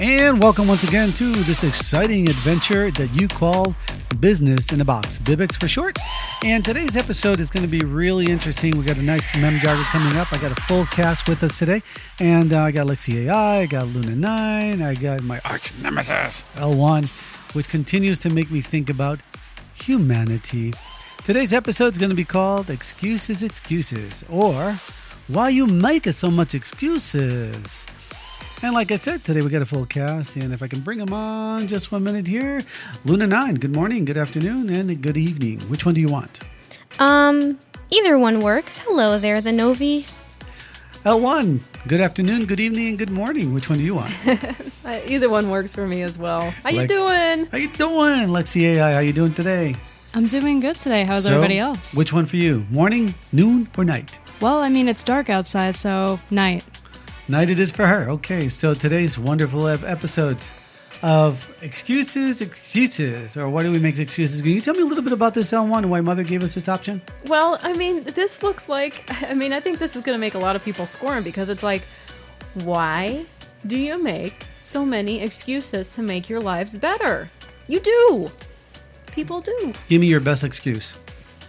And welcome once again to this exciting adventure that you call Business in a Box, Bibex for short. And today's episode is going to be really interesting. We got a nice mem jogger coming up. I got a full cast with us today. And uh, I got Lexi AI, I got Luna 9, I got my arch nemesis, L1, which continues to make me think about humanity. Today's episode is going to be called Excuses, Excuses, or Why You Make So Much Excuses. And like I said, today we got a full cast. And if I can bring them on just one minute here Luna 9, good morning, good afternoon, and good evening. Which one do you want? Um, either one works. Hello there, the Novi. L1, good afternoon, good evening, and good morning. Which one do you want? Uh, either one works for me as well. How you doing? How you doing, Lexi AI? How you doing today? I'm doing good today. How's So, everybody else? Which one for you? Morning, noon, or night? well, I mean, it's dark outside, so night. Night it is for her. Okay, so today's wonderful episodes of excuses, excuses, or why do we make excuses? Can you tell me a little bit about this L1 and why Mother gave us this option? Well, I mean, this looks like. I mean, I think this is going to make a lot of people squirm because it's like, why do you make so many excuses to make your lives better? You do. People do. Give me your best excuse.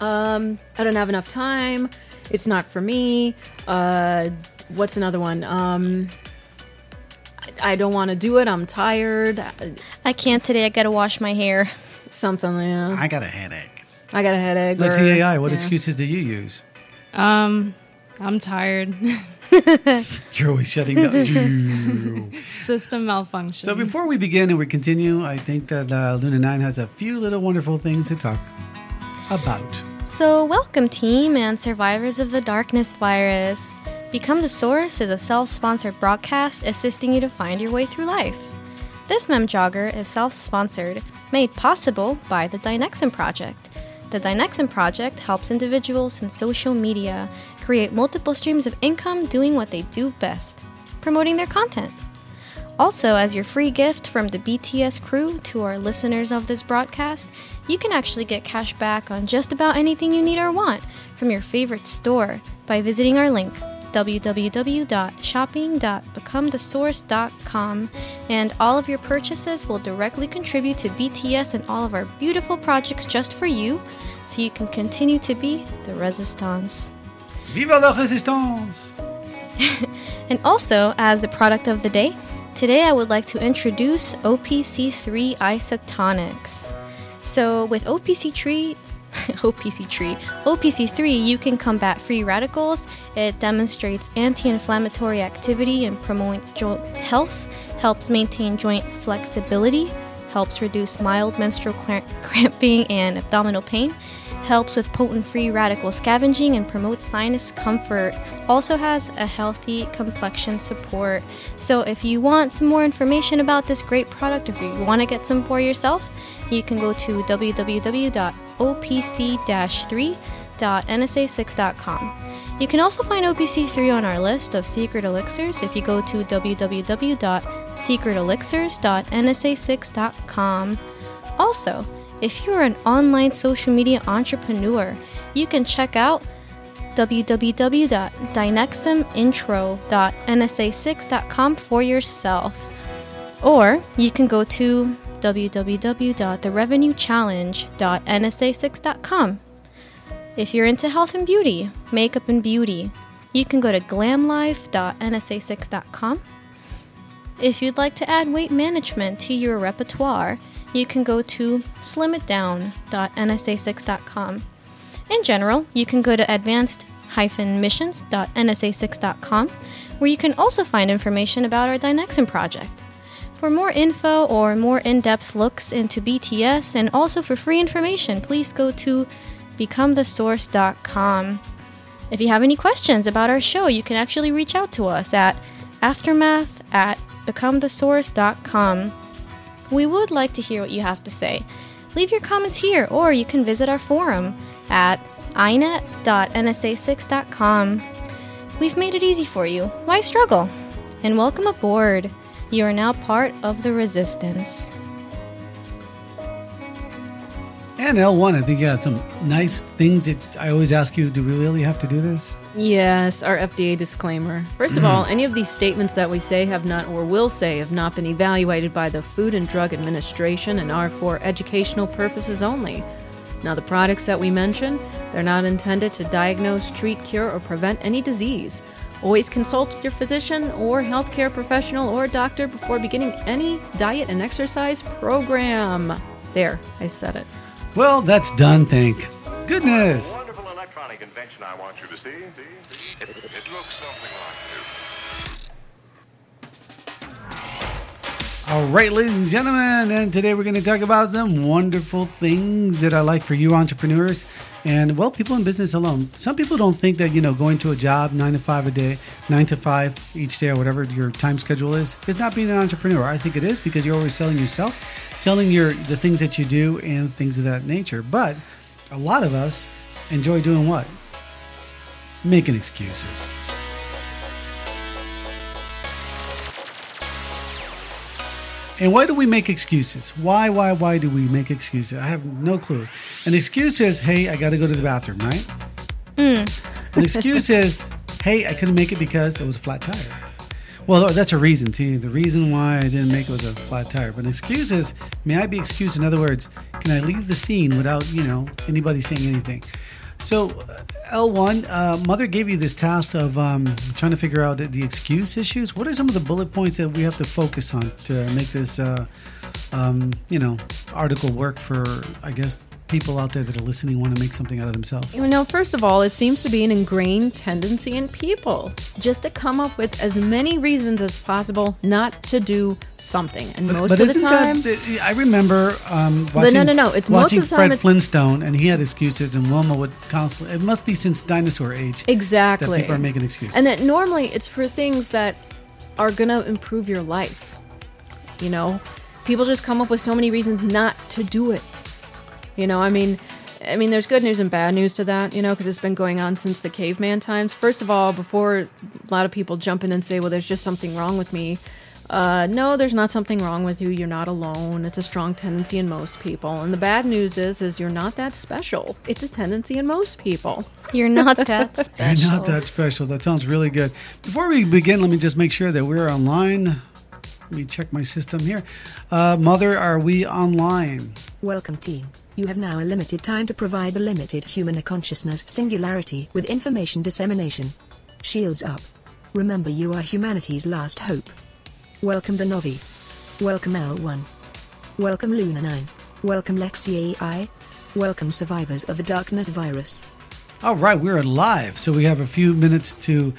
Um, I don't have enough time. It's not for me. Uh, what's another one? Um, I, I don't want to do it. I'm tired. I can't today. I gotta wash my hair. Something. Yeah. I got a headache. I got a headache. Lexi or- AI, what yeah. excuses do you use? Um, I'm tired. You're always shutting down. System malfunction. so before we begin and we continue, I think that uh, Luna 9 has a few little wonderful things to talk about. So, welcome, team and survivors of the darkness virus. Become the Source is a self sponsored broadcast assisting you to find your way through life. This mem jogger is self sponsored, made possible by the Dynexin Project. The Dynexin Project helps individuals in social media create multiple streams of income doing what they do best promoting their content. Also, as your free gift from the BTS crew to our listeners of this broadcast, you can actually get cash back on just about anything you need or want from your favorite store by visiting our link www.shopping.becomethesource.com and all of your purchases will directly contribute to BTS and all of our beautiful projects just for you so you can continue to be the resistance. Viva la résistance! And also, as the product of the day, today I would like to introduce OPC3 Isotonix. So, with OPC3, OPC3, OPC3, you can combat free radicals. It demonstrates anti-inflammatory activity and promotes joint health, helps maintain joint flexibility, helps reduce mild menstrual cramping and abdominal pain, helps with potent free radical scavenging and promotes sinus comfort. Also has a healthy complexion support. So if you want some more information about this great product, if you want to get some for yourself, you can go to www.opc-3.nsa6.com. You can also find OPC3 on our list of secret elixirs if you go to www.secretelixirs.nsa6.com. Also, if you're an online social media entrepreneur, you can check out www.dynexumintro.nsa6.com for yourself. Or you can go to www.therevenuechallenge.nsa6.com. If you're into health and beauty, makeup and beauty, you can go to glamlife.nsa6.com. If you'd like to add weight management to your repertoire, you can go to slimitdown.nsa6.com. In general, you can go to advanced-missions.nsa6.com, where you can also find information about our Dynexin project. For more info or more in depth looks into BTS and also for free information, please go to becomethesource.com. If you have any questions about our show, you can actually reach out to us at aftermath at becomethesource.com. We would like to hear what you have to say. Leave your comments here, or you can visit our forum at inet.nsa6.com. We've made it easy for you. Why struggle? And welcome aboard. You are now part of the resistance. And L1, I think you got some nice things that I always ask you do we really have to do this? Yes, our FDA disclaimer. First of mm-hmm. all, any of these statements that we say have not or will say have not been evaluated by the Food and Drug Administration and are for educational purposes only. Now, the products that we mention, they're not intended to diagnose, treat, cure, or prevent any disease. Always consult with your physician or healthcare professional or doctor before beginning any diet and exercise program. There, I said it. Well, that's done, thank goodness. Wonderful electronic invention I want you to see. see, see. It, it looks something like this. All right, ladies and gentlemen, and today we're going to talk about some wonderful things that I like for you entrepreneurs and well, people in business alone. Some people don't think that you know going to a job nine to five a day, nine to five each day, or whatever your time schedule is, is not being an entrepreneur. I think it is because you're always selling yourself, selling your the things that you do, and things of that nature. But a lot of us enjoy doing what? Making excuses. And why do we make excuses? Why, why, why do we make excuses? I have no clue. An excuse is, hey, I got to go to the bathroom, right? Hmm. An excuse is, hey, I couldn't make it because it was a flat tire. Well, oh, that's a reason, too. The reason why I didn't make it was a flat tire. But an excuse is, may I be excused? In other words, can I leave the scene without, you know, anybody saying anything? So, uh, L1, uh, Mother gave you this task of um, trying to figure out the, the excuse issues. What are some of the bullet points that we have to focus on to make this, uh, um, you know, article work for, I guess, people out there that are listening want to make something out of themselves? You know, first of all, it seems to be an ingrained tendency in people just to come up with as many reasons as possible not to do something. And most of the time, that, I remember um, watching, no, no, no, it's most watching of the time Fred Flintstone, and he had excuses, and Wilma would constantly. It must be since dinosaur age exactly. that people are making excuses. And that normally it's for things that are going to improve your life. You know, people just come up with so many reasons not to do it. You know, I mean, I mean, there's good news and bad news to that, you know, because it's been going on since the caveman times. First of all, before a lot of people jump in and say, well, there's just something wrong with me. Uh, no, there's not something wrong with you. You're not alone. It's a strong tendency in most people. And the bad news is, is you're not that special. It's a tendency in most people. You're not that special. You're not that special. That sounds really good. Before we begin, let me just make sure that we're online. Let me check my system here. Uh, Mother, are we online? Welcome team. You have now a limited time to provide the limited human consciousness singularity with information dissemination. Shields up. Remember you are humanity's last hope. Welcome the Novi. Welcome L1. Welcome Luna 9. Welcome Lexi AI. Welcome survivors of the darkness virus. All right, we're live. So we have a few minutes to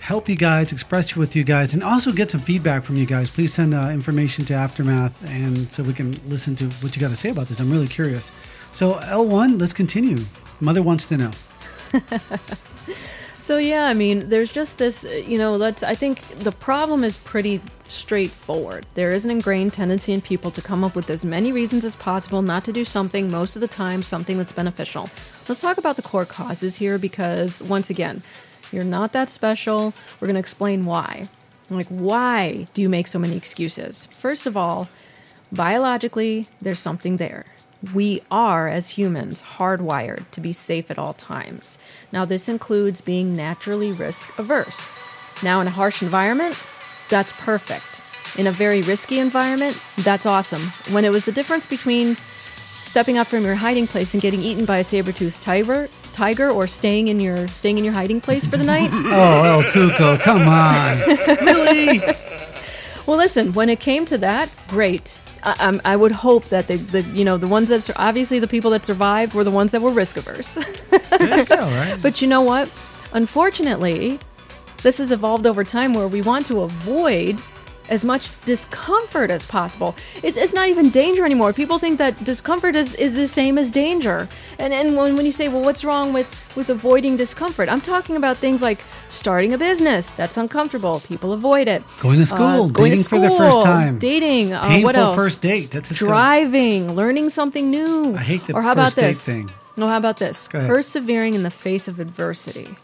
help you guys, express with you guys, and also get some feedback from you guys. Please send uh, information to Aftermath, and so we can listen to what you got to say about this. I'm really curious. So L1, let's continue. Mother wants to know. So yeah, I mean, there's just this, you know, let's I think the problem is pretty straightforward. There is an ingrained tendency in people to come up with as many reasons as possible not to do something most of the time, something that's beneficial. Let's talk about the core causes here because once again, you're not that special. We're going to explain why. Like why do you make so many excuses? First of all, biologically, there's something there. We are, as humans, hardwired to be safe at all times. Now, this includes being naturally risk averse. Now, in a harsh environment, that's perfect. In a very risky environment, that's awesome. When it was the difference between stepping up from your hiding place and getting eaten by a saber-toothed tiger, tiger or staying in your staying in your hiding place for the night, Oh, El Cuco, come on. really? Well, listen. When it came to that, great. I, um, I would hope that the, the you know the ones that sur- obviously the people that survived were the ones that were risk averse. There you go, right? but you know what? Unfortunately, this has evolved over time where we want to avoid as much discomfort as possible. It's, it's not even danger anymore. People think that discomfort is, is the same as danger. And and when, when you say, well, what's wrong with, with avoiding discomfort? I'm talking about things like starting a business. That's uncomfortable. People avoid it. Going to school, Uh, going to dating for the first time. Dating. Uh, Painful what else? first date. That's driving, learning something new. I hate the Or how about first date this? thing. No, how about this? Persevering in the face of adversity.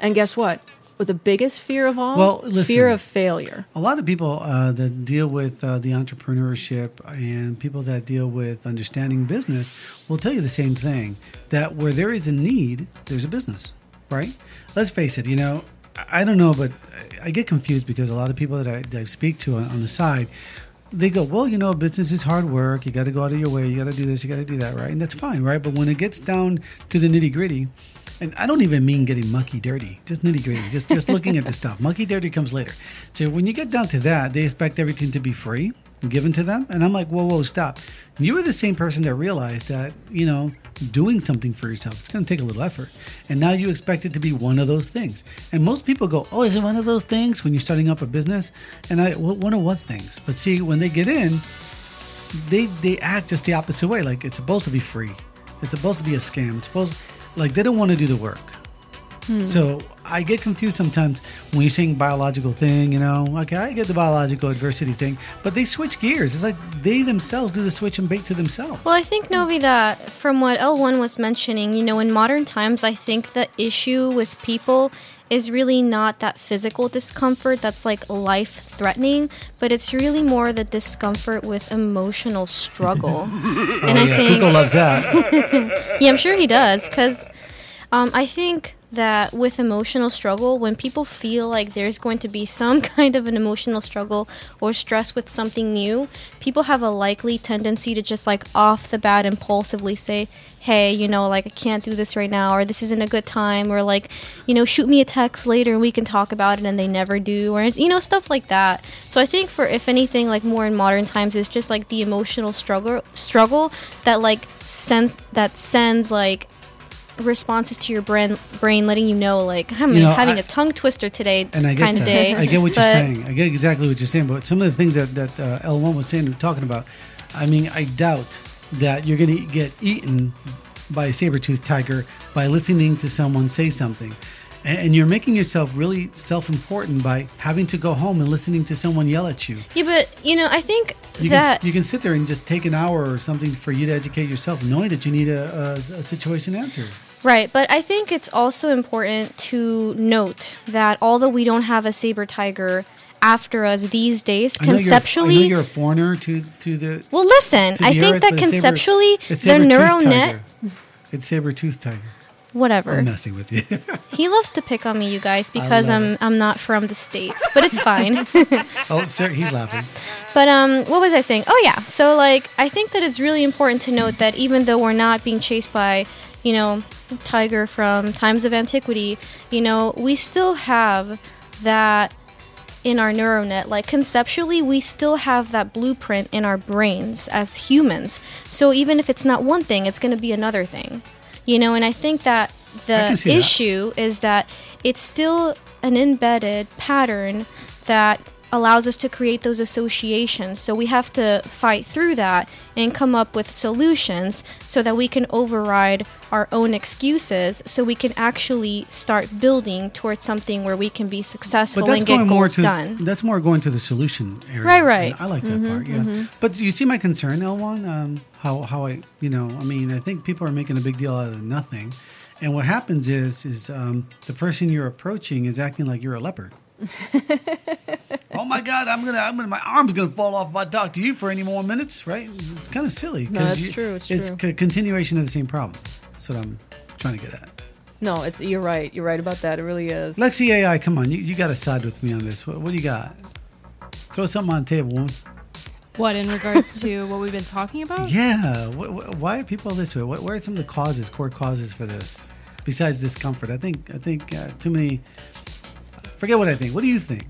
And guess what? The biggest fear of all? Well, listen. fear of failure. A lot of people uh, that deal with uh, the entrepreneurship and people that deal with understanding business will tell you the same thing that where there is a need, there's a business, right? Let's face it, you know, I I don't know, but I get confused because a lot of people that I, that I speak to on, on the side, they go, well, you know, business is hard work. You got to go out of your way. You got to do this. You got to do that, right? And that's fine, right? But when it gets down to the nitty gritty, and I don't even mean getting mucky dirty, just nitty gritty, just just looking at the stuff. Mucky dirty comes later. So when you get down to that, they expect everything to be free given to them, and I'm like, whoa, whoa, stop. You were the same person that realized that you know doing something for yourself it's going to take a little effort, and now you expect it to be one of those things. And most people go, oh, is it one of those things when you're starting up a business? And I, well, one of what things? But see, when they get in, they they act just the opposite way. Like it's supposed to be free. It's supposed to be a scam. It's supposed like they don't want to do the work. Hmm. So I get confused sometimes when you're saying biological thing. You know, okay, I get the biological adversity thing, but they switch gears. It's like they themselves do the switch and bait to themselves. Well, I think Novi that from what L1 was mentioning, you know, in modern times, I think the issue with people is really not that physical discomfort that's like life threatening, but it's really more the discomfort with emotional struggle. and oh, I yeah, think Kiko loves that. yeah, I'm sure he does because um, I think that with emotional struggle, when people feel like there's going to be some kind of an emotional struggle or stress with something new, people have a likely tendency to just like off the bat impulsively say, hey, you know, like I can't do this right now, or this isn't a good time, or like, you know, shoot me a text later and we can talk about it, and they never do, or it's, you know, stuff like that. So I think for if anything, like more in modern times, is just like the emotional struggle, struggle that like sends that sends like responses to your brain, brain letting you know like I'm You know, having I- a tongue twister today And I get kind that. of day. I get what you're saying. I get exactly what you're saying. But some of the things that that uh, L1 was saying, talking about, I mean, I doubt that you're going to get eaten by a saber-toothed tiger by listening to someone say something. And, and you're making yourself really self-important by having to go home and listening to someone yell at you. Yeah, but you know, I think You that can you can sit there and just take an hour or something for you to educate yourself, knowing that you need a, a, a situation answered. Right, but I think it's also important to note that although we don't have a saber tiger after us these days, I know you're- conceptually, I know you're a foreigner to to the. well, listen, to I think earth, that saber- conceptually, a the neural net. It's saber tooth tiger. whatever. I'm messing with you. He loves to pick on me, you guys, because I'm I'm not from the states, but it's fine. oh, sir, he's laughing. But um, what was I saying? Oh yeah. So like, I think that it's really important to note that even though we're not being chased by, you know, tiger from times of antiquity, you know, we still have that in our neuronet. Like conceptually, we still have that blueprint in our brains as humans. So even if it's not one thing, it's going to be another thing. You know, and I think that the issue is that it's still an embedded pattern that allows us to create those associations. So we have to fight through that and come up with solutions so that we can override our own excuses so we can actually start building towards something where we can be successful But that's and get going more goals to done. that's more going to the solution area. Right, right. And I like that part. Yeah. But you see my concern, L1. Um, how how I you know I mean I think people are making a big deal out of nothing, and what happens is is um, the person you're approaching is acting like you're a leopard. oh my God! I'm gonna, I'm gonna, my arm's gonna fall off if I talk to you for any more minutes, right? It's kind of silly. 'cause No, that's you- true, it's It's true. a continuation of the same problem. That's what I'm trying to get at. No, it's you're right. You're right about that. It really is. Lexi AI, come on, you, you got to side with me on this. What, what do you got? Throw something on the table, woman. What in regards to what we've been talking about? Yeah. Wh- wh- why are people this way? What, what are some of the causes, core causes for this? Besides discomfort, I think I think uh, too many. Forget what I think. What do you think?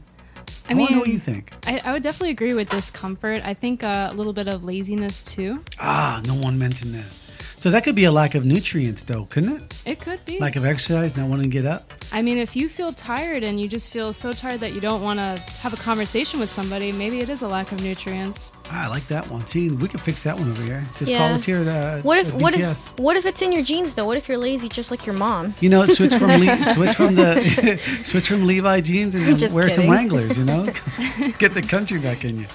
I, I want to know what mean- you think. I, I would definitely agree with discomfort. I think uh, a little bit of laziness too. Ah, no one mentioned that. So that could be a lack of nutrients, though, couldn't it? It could be. Lack of exercise, not wanting to get up. I mean, if you feel tired and you just feel so tired that you don't want to have a conversation with somebody, maybe it is a lack of nutrients. Ah, I like that one. See, we could fix that one over here. Just Yeah. call us here at, uh, What if at what if what if it's in your genes though? What if you're lazy just like your mom? You know, switch from Le- switch from the switch from Levi jeans and Just wear some. Wranglers. You know, get the country back in you.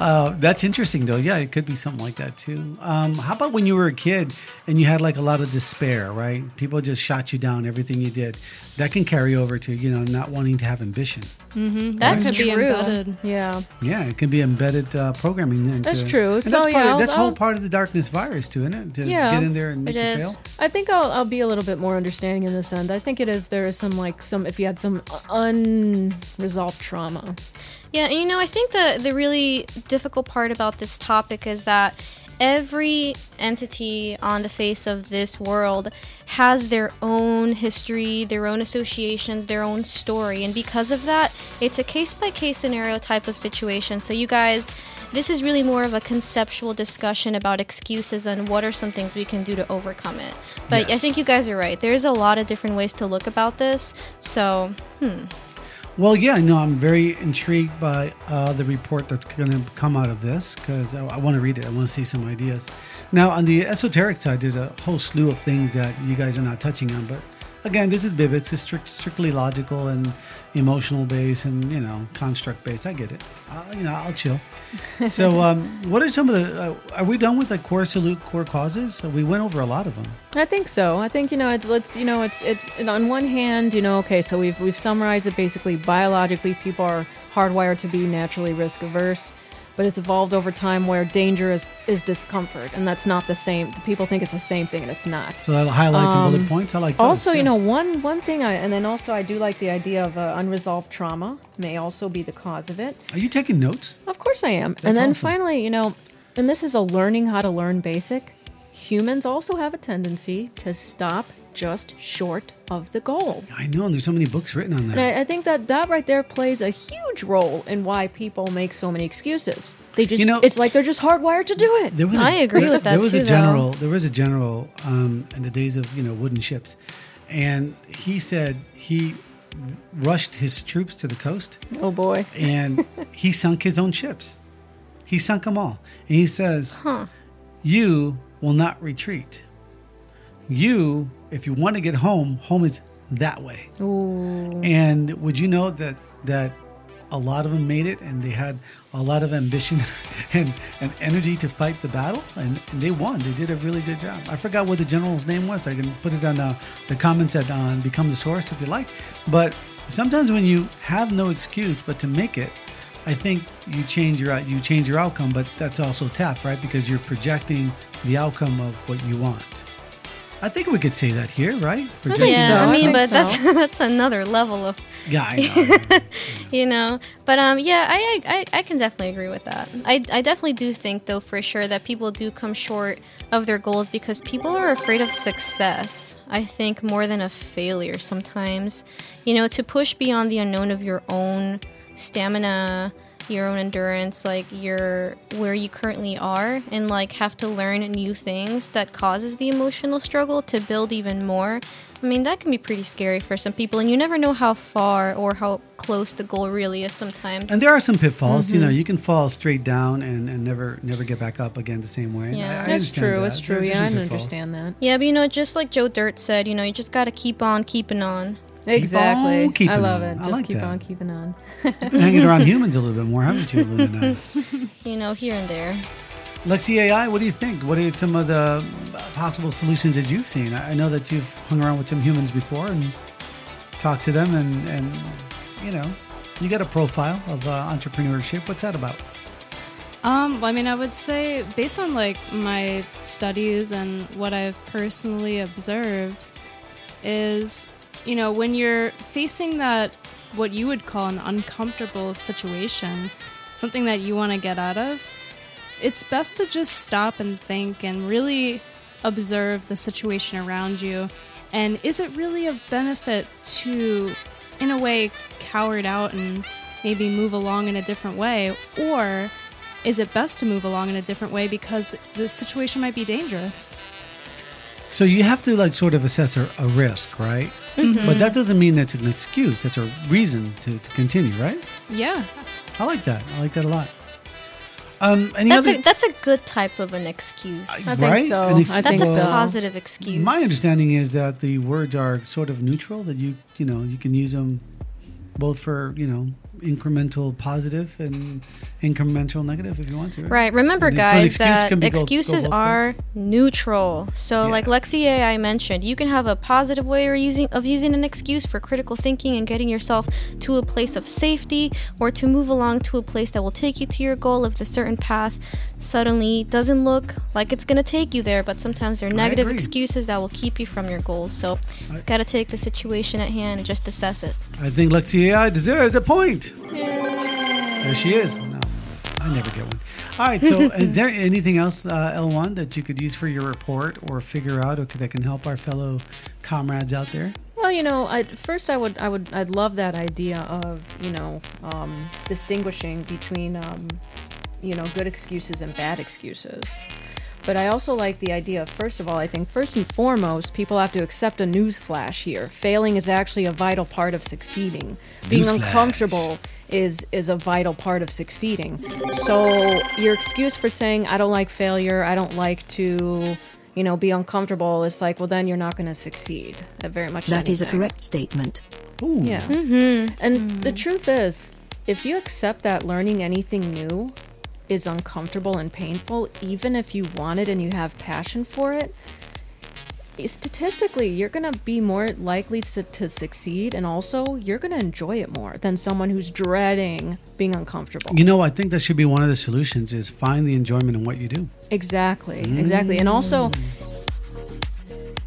Uh, that's interesting, though. Yeah, it could be something like that too. Um, how about when you were a kid and you had like a lot of despair, right? People just shot you down, everything you did. That can carry over to you know not wanting to have ambition. That's could be true. embedded. Yeah. Yeah, it can be embedded uh, programming. Into, That's true. And So, that's part yeah, of, that's I'll- whole part of the darkness virus too, isn't it? To Yeah. get in there and make It you is. fail. I think I'll, I'll be a little bit more understanding in this end. I think it is there is some like some if you had some unresolved trauma. Yeah, and you know, I think the the really difficult part about this topic is that every entity on the face of this world has their own history, their own associations, their own story, and because of that, it's a case by case scenario type of situation. So you guys this is really more of a conceptual discussion about excuses and what are some things we can do to overcome it. But I think you guys are right. There's a lot of different ways to look about this. So, hmm. Well, yeah, no, I'm very intrigued by uh, the report that's going to come out of this because I, I want to read it. I want to see some ideas. Now, on the esoteric side, there's a whole slew of things that you guys are not touching on. But again, this is Bibics. It's strict, strictly logical and emotional based and, you know, construct based. I get it. Uh, you know, I'll chill. So, um, what are some of the, uh, are we done with the core salute, core causes? We went over a lot of them. I think so. I think you know it's let's you know it's it's on one hand you know okay so we've we've summarized it basically biologically people are hardwired to be naturally risk averse, but it's evolved over time where danger is is discomfort and that's not the same. People think it's the same thing and it's not. So that highlights some bullet points. I like those, Um, Also, you know, one one thing, I, and then also I do like the idea of uh, unresolved trauma may also be the cause of it. Are you taking notes? Of course I am. and then awesome. finally, you know, and this is a learning how to learn basic. Humans also have a tendency to stop just short of the goal. I know, and there's so many books written on that. And I, I think that that right there plays a huge role in why people make so many excuses. They just, You know- it's like they're just hardwired to do it. There was I agree with that There was too, a though. general. There was a general um, in the days of you know wooden ships, and he said he rushed his troops to the coast, Oh boy. and he sunk his own ships. He sunk them all, and he says, "You will not retreat. You, if you want to get home, home is that way." And would you know that that a lot of them made it, and they had a lot of ambition and, and energy to fight the battle, and, and they won. They did a really good job. I forgot what the general's name was. I can put it on uh, the comments at on Become the Source if you like. But sometimes when you have no excuse but to make it, I think you change your you change your outcome. But that's also tap, right? Because you're projecting the outcome of what you want. I think we could say that here, right? Projecting yeah, so. I I mean, think but so. that's that's another level of Yeah, I know. you know but um yeah I, I i can definitely agree with that i i definitely do think though for sure that people do come short of their goals because people are afraid of success i think more than a failure sometimes you know to push beyond the unknown of your own stamina your own endurance like your where you currently are and like have to learn new things that causes the emotional struggle to build even more i mean that can be pretty scary for some people and you never know how far or how close the goal really is sometimes And there are some pitfalls. Mm-hmm. You know, you can fall straight down and, and never never get back up again the same way. Yeah. I, I That's true. that. It's true. There- yeah, I some pitfalls. understand that. yeah but you know just like joe dirt said you know you just got to keep on keeping on Exactly. on keeping I love on. it. I Just like keep that. on keeping on. You've been hanging around humans a little bit more, haven't you, Luna? you know here and there Lexi AI, what do you think? What are some of the possible solutions that you've seen? I I know that you've hung around with some humans before and talked to them, and, and you know, you got a profile of uh, entrepreneurship. What's that about? Um, well, I mean, I would say based on like my studies and what I've personally observed is, you know, when you're facing that what you would call an uncomfortable situation, something that you want to get out of, it's best to just stop and think and really observe the situation around you. And is it really of benefit to, in a way, cower it out and maybe move along in a different way? Or is it best to move along in a different way because the situation might be dangerous? So you have to like sort of assess a, a risk, right? But that doesn't mean that's an excuse. That's a reason to, to continue, right? Yeah. I like that. I like that a lot. Um, any that's other? a that's a good type of an excuse I think Right? so. Ex- I that's think a so. positive excuse My understanding is that the words are sort of neutral. That you you know you can use them both for you know incremental positive and incremental negative if you want to. Right. Remember, And so an guys, excuse that can go- go excuses both are neutral. So, Yeah. like Lexi AI mentioned, you can have a positive way or using of using an excuse for critical thinking and getting yourself to a place of safety, or to move along to a place that will take you to your goal if the certain path suddenly doesn't look like it's gonna take you there. But sometimes they're negative excuses that will keep you from your goals. So, I- gotta take the situation at hand and just assess it. I think Lexi AI deserves a point. There she is. I never get one. All right. So, is there anything else, uh, L1, that you could use for your report or figure out, or that can help our fellow comrades out there? Well, you know, I, first I would, I would, I'd love that idea of, you know, um, distinguishing between, um, you know, good excuses and bad excuses. But I also like the idea of, first of all, I think first and foremost, people have to accept a news flash here. Failing is actually a vital part of succeeding. Being Newsflash. uncomfortable is is a vital part of succeeding. So your excuse for saying I don't like failure, I don't like to, you know, be uncomfortable, is like, well, then you're not going to succeed at very much. That is a correct statement. Ooh. Yeah. Mm-hmm. And the truth is, if you accept that learning anything new is uncomfortable and painful, even if you want it and you have passion for it, statistically, you're going to be more likely to, to succeed and also you're going to enjoy it more than someone who's dreading being uncomfortable. You know, I think that should be one of the solutions: is find the enjoyment in what you do. Exactly, exactly. And also,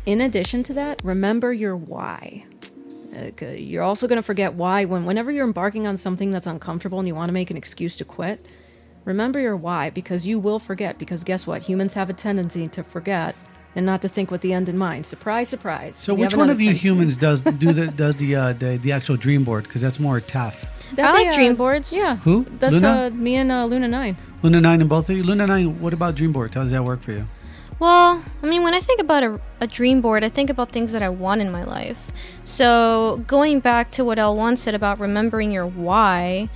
in addition to that, remember your why. Uh, You're also going to forget why when whenever you're embarking on something that's uncomfortable and you want to make an excuse to quit. Remember your why because you will forget. Because guess what? Humans have a tendency to forget and not to think with the end in mind. Surprise, surprise. So, We which one of you tendency. humans does do the does the uh, the, the actual dream board? Because that's more tough. That'd I like uh, dream boards. Yeah. Who? That's Luna? uh, me and uh, Luna Nine. Luna Nine and both of you. Luna Nine. What about dream boards? How does that work for you? Well, I mean, when I think about a, a dream board, I think about things that I want in my life. So, going back to what L1 said about remembering your why,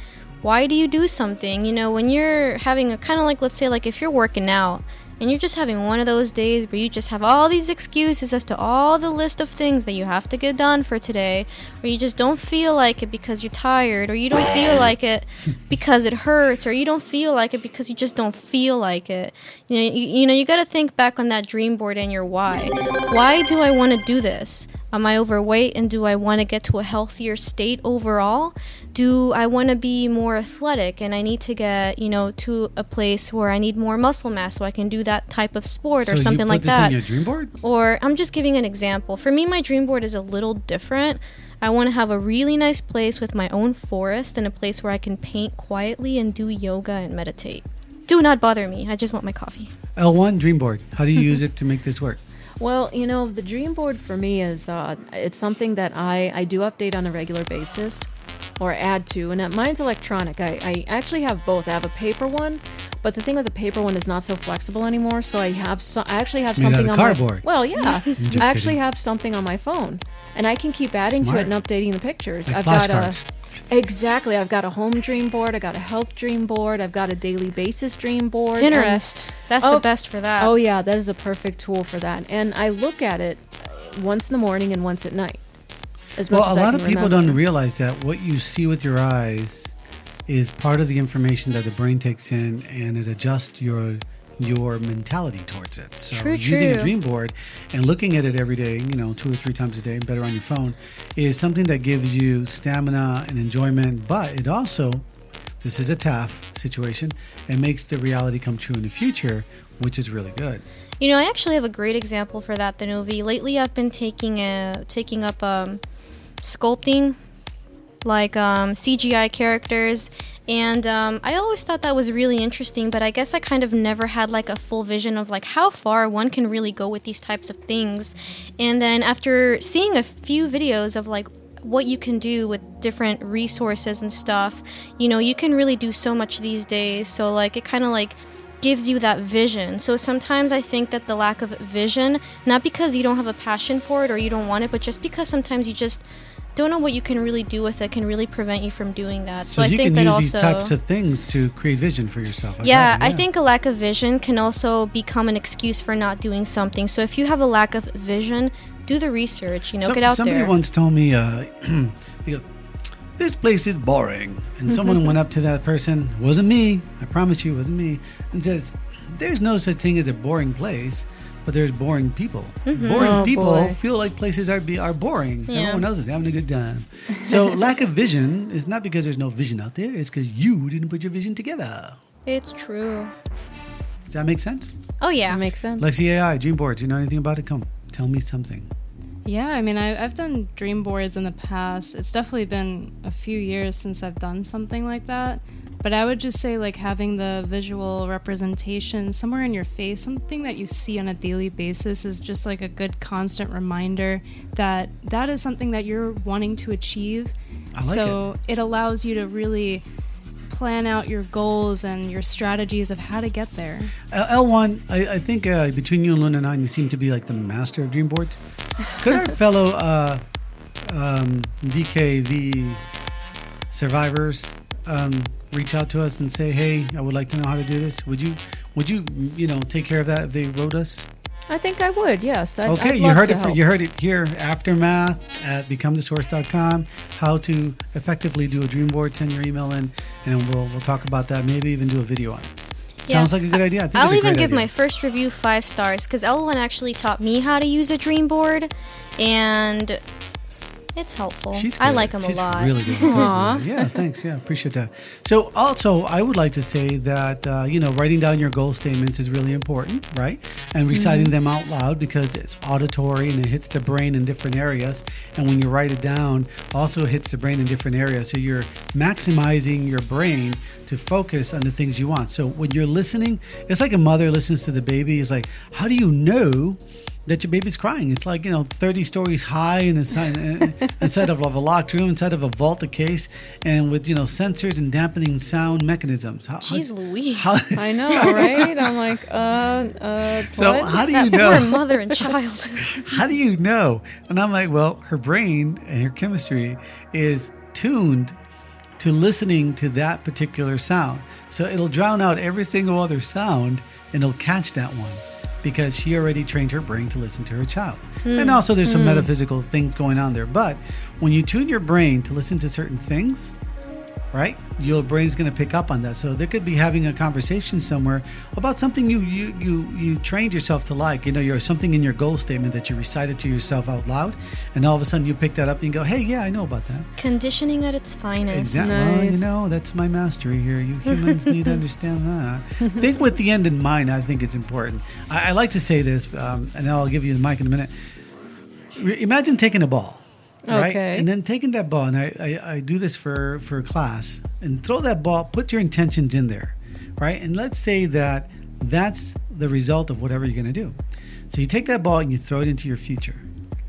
why do you do something? You know, when you're having a kind of like, let's say, like if you're working out and you're just having one of those days where you just have all these excuses as to all the list of things that you have to get done for today, or you just don't feel like it because you're tired, or you don't feel like it because it hurts, or you don't feel like it because you just don't feel like it. You know, you, you know, you got to think back on that dream board and your why. Why do I want to do this? Am I overweight and do I want to get to a healthier state overall? Do I want to be more athletic and I need to get, you know, to a place where I need more muscle mass so I can do that type of sport or something like that? so or you something put like this that? dream board? Or I'm just giving an example. For me, my dream board is a little different. I want to have a really nice place with my own forest and a place where I can paint quietly and do yoga and meditate. Do not bother me. I just want my coffee. L1 dream board. How do you use it to make this work? Well, you know, the dream board for me is uh, it's something that I, I do update on a regular basis or add to, and uh, mine's electronic. I, I actually have both. I have a paper one, but the thing with the paper one is not so flexible anymore. So I have so I actually have made something on cardboard. my well, yeah. I actually kidding. have something on my phone, and I can keep adding Smart. to it and updating the pictures. Like I've got flashcards. a exactly. I've got a home dream board. I got a health dream board. I've got a daily basis dream board. and- Pinterest. That's Oh, the best for that. Oh yeah, that is a perfect tool for that. And I look at it uh, once in the morning and once at night. As much Well, a as lot of people remember. don't realize that what you see with your eyes is part of the information that the brain takes in and it adjusts your your mentality towards it. So True, using a dream board and looking at it every day, you know, two or three times a day, better on your phone, is something that gives you stamina and enjoyment, but it also this is a tough situation. It makes the reality come true in the future, which is really good. You know, I actually have a great example for that, the Novi. Lately, I've been taking a, taking up um, sculpting, like um, CGI characters, and um, I always thought that was really interesting. But I guess I kind of never had like a full vision of like how far one can really go with these types of things. And then after seeing a few videos of like what you can do with different resources and stuff, you know, you can really do so much these days. So like it kind of like gives you that vision. So sometimes I think that the lack of vision, not because you don't have a passion for it or you don't want it, but just because sometimes you just don't know what you can really do with it can really prevent you from doing that. So, So, I you think can that use also these types of things to create vision for yourself. yeah, it, I think a lack of vision can also become an excuse for not doing something. So if you have a lack of vision, do the research, you know, Some- get out somebody there. Somebody once told me, uh, goes, this place is boring. And someone went up to that person, wasn't me, I promise you, it wasn't me, and says, There's no such thing as a boring place, but there's boring people. Mm-hmm. Boring Oh, people boy. feel like places are be, are boring. Yeah. Everyone else is having a good time. So lack of vision is not because there's no vision out there, it's because you didn't put your vision together. It's true. Does that make sense? Oh yeah. That makes sense. Lexi AI, dream boards, you know anything about it? Come, tell me something. Yeah, I mean, I, I've done dream boards in the past. It's definitely been a few years since I've done something like that. But I would just say, like, having the visual representation somewhere in your face, something that you see on a daily basis, is just like a good constant reminder that that is something that you're wanting to achieve. I like so it allows you to really plan out your goals and your strategies of how to get there. L1, I, I think uh, between you and Luna 9, you seem to be like the master of dream boards. Could our fellow uh, um, DKV survivors um, reach out to us and say, hey, I would like to know how to do this? Would you, would you, you know, take care of that if they wrote us? I think I would. Yes. I'd, Okay, I'd you heard it. For, you heard it here. Aftermath at becomethesource.com. How to effectively do a dream board. Send your email in, and we'll we'll talk about that. Maybe even do a video on it. Yeah. Sounds like a good idea. I think I'll it's a even give idea. my first review five stars because L1 actually taught me how to use a dream board, and it's helpful. She's I like them She's a lot. Really good. Aw. yeah, thanks. Yeah, appreciate that. So, also, I would like to say that uh, you know writing down your goal statements is really important, right? And reciting them out loud because it's auditory and it hits the brain in different areas. And when you write it down, also hits the brain in different areas. So you're maximizing your brain to focus on the things you want. So when you're listening, it's like a mother listens to the baby. It's like, how do you know? That your baby's crying. It's like you know, thirty stories high in a, inside of a locked room, inside of a vaulted case, and with you know sensors and dampening sound mechanisms. How, Jeez Louise. how, I know, right? I'm like, uh, uh. so what? how do that you poor know? mother and child. How do you know? And I'm like, well, her brain and her chemistry is tuned to listening to that particular sound. So it'll drown out every single other sound and it'll catch that one because she already trained her brain to listen to her child. Hmm. And also there's some hmm. metaphysical things going on there. But when you tune your brain to listen to certain things, right? Your brain's going to pick up on that. So they could be having a conversation somewhere about something you you you you trained yourself to like. You know, you're something in your goal statement that you recited to yourself out loud, and all of a sudden you pick that up and go, "Hey, yeah, I know about that." Conditioning at its finest. Exactly. Well, you know, that's my mastery here. You humans need to understand that. think with the end in mind. I think it's important. I, I like to say this, um, and I'll give you the mic in a minute. Re- Imagine taking a ball, right? Okay. And then taking that ball, and I, I, I do this for for class, and throw that ball. Put your intentions in there, right? And let's say that that's the result of whatever you're going to do. So you take that ball and you throw it into your future.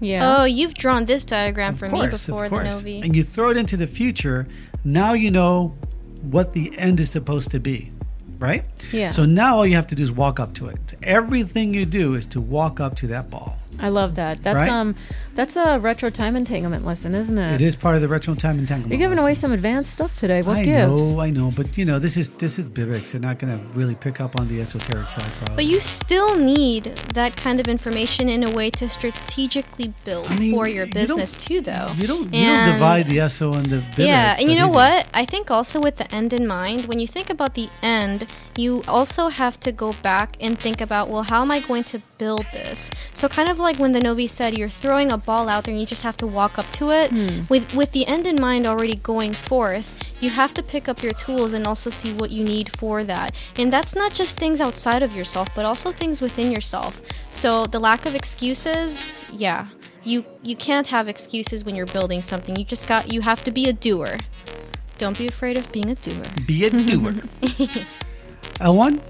yeah. Oh, you've drawn this diagram Of for course, me of before the course. Novi. And you throw it into the future. Now you know what the end is supposed to be, right? Yeah. So now all you have to do is walk up to it. Everything you do is to walk up to that ball. I love that. That's Right? um, that's a retro time entanglement lesson, isn't it? It is part of the retro time entanglement. You're giving away some advanced stuff today. What I gives? know, I know, but you know, this is this is Bibics. They're not going to really pick up on the esoteric side, probably. But you still need that kind of information in a way to strategically build I mean, for your you business too, though. You don't, you don't divide the SO and the Bibics. Yeah, and you know easy. what? I think also with the end in mind, when you think about the end, you also have to go back and think about, well, how am I going to build this? So kind of like when the Novi said, you're throwing a ball out there and you just have to walk up to it. Hmm. With with the end in mind already going forth, you have to pick up your tools and also see what you need for that. And that's not just things outside of yourself, but also things within yourself. So the lack of excuses, yeah. You you can't have excuses when you're building something. You just got you have to be a doer. Don't be afraid of being a doer. Be a doer. L1?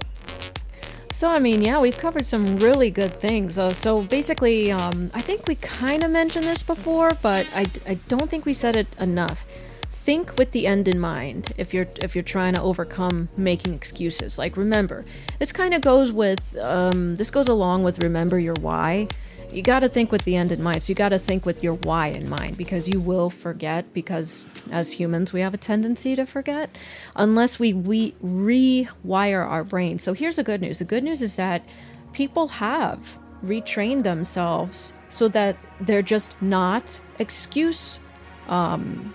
So I mean, yeah, we've covered some really good things. Uh, so basically, um, I think we kind of mentioned this before, but I, I don't think we said it enough. Think with the end in mind if you're if you're trying to overcome making excuses. Like remember, this kind of goes with um, this goes along with remember your why. You got to think with the end in mind. So you got to think with your why in mind because you will forget. Because as humans, we have a tendency to forget unless we we rewire our brain. So here's the good news. The good news is that people have retrained themselves so that they're just not excuse um,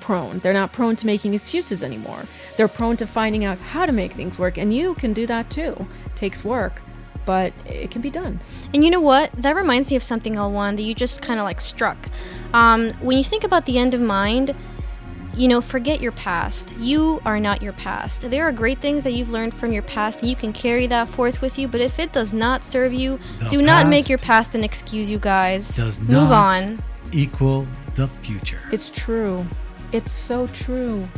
prone. They're not prone to making excuses anymore. They're prone to finding out how to make things work, and you can do that too. takes work, but it can be done. And you know what? That reminds me of something, L1, that you just kind of like struck. Um, when you think about the end of mind, you know, forget your past. You are not your past. There are great things that you've learned from your past, and you can carry that forth with you. But if it does not serve you, The do not make your past an excuse, you guys. Does Move not on. equal the future. It's true. It's so true.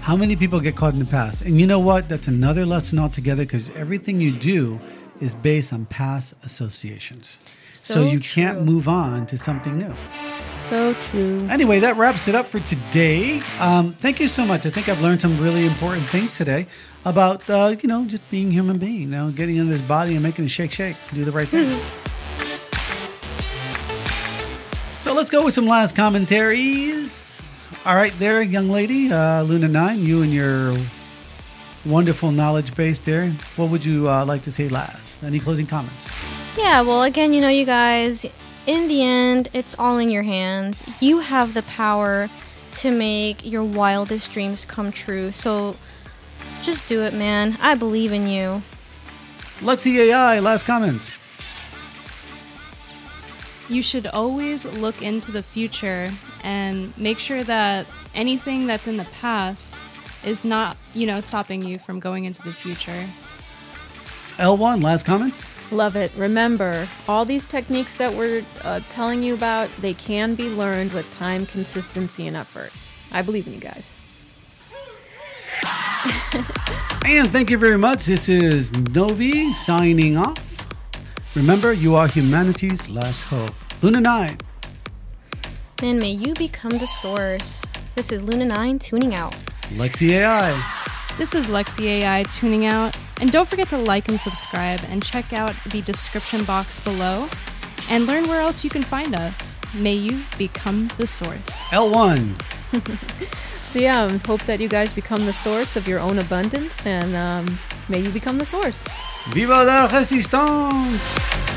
How many people get caught in the past? And you know what? That's another lesson altogether because everything you do is based on past associations. So, So you can't move on to something new. So true. Anyway, that wraps it up for today. Um, thank you so much. I think I've learned some really important things today about, uh, you know, just being human being, you know, getting in this body and making it shake, shake, do the right thing. so let's go with some last commentaries. All right, there, young lady, uh, Luna Nine, you and your wonderful knowledge base there. What would you uh, like to say last? Any closing comments? Yeah, well, again, you know, you guys, in the end, it's all in your hands. You have the power to make your wildest dreams come true. So just do it, man. I believe in you. Lexi AI, last comments. You should always look into the future and make sure that anything that's in the past is not, you know, stopping you from going into the future. L1, last comments. Love it. Remember, all these techniques that we're uh, telling you about, they can be learned with time, consistency, and effort. I believe in you guys. And thank you very much. This is Novi signing off. Remember, you are humanity's last hope. Luna 9. And may you become the source. This is Luna 9 tuning out. Lexi AI. This is Lexi AI tuning out. And don't forget to like and subscribe and check out the description box below and learn where else you can find us. May you become the source. L1. So, yeah, hope that you guys become the source of your own abundance and um, may you become the source. Viva la resistance!